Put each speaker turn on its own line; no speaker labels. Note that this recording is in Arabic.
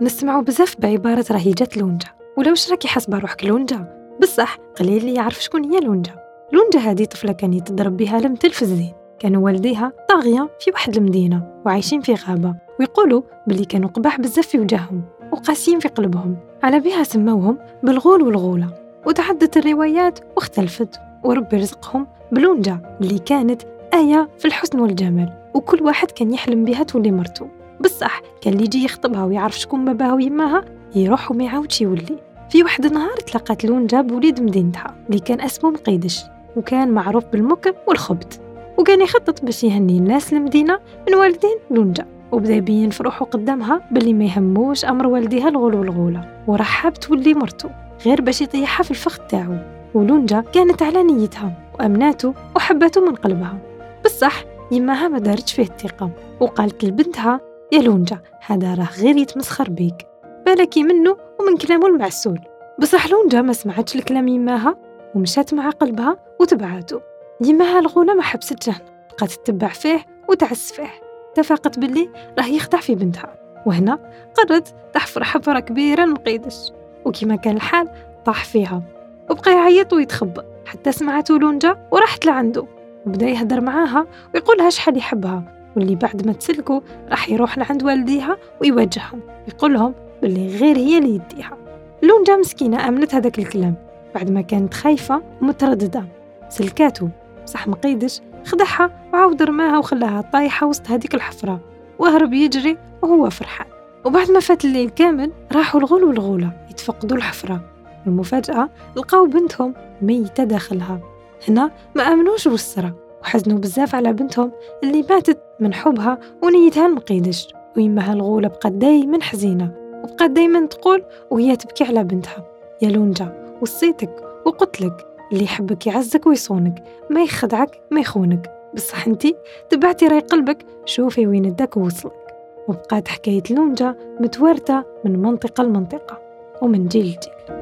نسمعوا بزاف بعبارة راهي جات لونجا. ولا واش راكي حاسبة روحك لونجا. بصح قليل اللي يعرف شكون هي لونجا. لونجا هذه طفلة كان يتضرب بها لمثل في الزين كانوا والديها طاغية في واحد المدينة وعايشين في غابة. ويقولوا بلي كانوا قباح بزاف في وجههم وقاسيين في قلبهم. على بها سموهم بالغول والغولة. وتعدت الروايات واختلفت. وربي رزقهم بلونجا اللي كانت آية في الحسن والجمال. وكل واحد كان يحلم بها تولي مرتو بصح كان اللي يجي يخطبها ويعرف شكون باباها ويماها يروح وما يعاودش يولي. في واحد النهار تلقات لونجا بوليد مدينتها اللي كان اسمه مقيدش وكان معروف بالمكر والخبط وكان يخطط باش يهني الناس المدينة من والدين لونجا. وبدا يبين في روحو قدامها باللي ما يهموش أمر والديها الغول والغولة ورحب تولي مرتو غير باش يطيحها في الفخ تاعو. ولونجا كانت على نيتها وأمناته وحبته من قلبها. بصح يماها ما دارتش فيه الثقة وقالت لبنتها يا لونجا هذا راه غير يتمسخر بيك. بالكي منه ومن كلامه المعسول. بصح لونجا ما سمعتش الكلام يماها ومشات مع قلبها وتبعته يماها الغولة ما حبست جهن بقات تتبع فيه وتعس فيه. اتفقت باللي راه يخدع في بنتها. وهنا قررت تحفر حفرة كبيرة المقيدش وكما كان الحال طاح فيها. وبقى يعيط ويتخبى. حتى سمعته لونجا وراحت لعنده. وبدا يهدر معاها ويقولها شحال يحبها. واللي بعد ما تسلكوا راح يروح لعند والديها ويواجههم يقول لهم باللي غير هي اللي يديها. لونجا مسكينة آمنت هذاك الكلام. بعد ما كانت خايفة ومترددة سلكاتو بصح مقيدش خدعها وعاود رماها وخلاها طايحة وسط هذيك الحفرة وهرب يجري وهو فرحان. وبعد ما فات الليل كامل راحوا الغول والغولة يتفقدوا الحفرة. والمفاجأة لقاو بنتهم ميتة داخلها. هنا ما آمنوش بالسرة وحزنوا بزاف على بنتهم اللي ماتت من حبها ونيتها المقيدش ويمها الغولة بقت دايما حزينة وبقات دايما تقول وهي تبكي على بنتها. يا لونجا وصيتك وقتلك اللي يحبك يعزك ويصونك ما يخدعك ما يخونك. بصح انتي تبعتي راي قلبك شوفي وين اداك ووصلك. وبقات حكاية لونجا متوارثة من منطقة لمنطقة ومن جيل لجيل.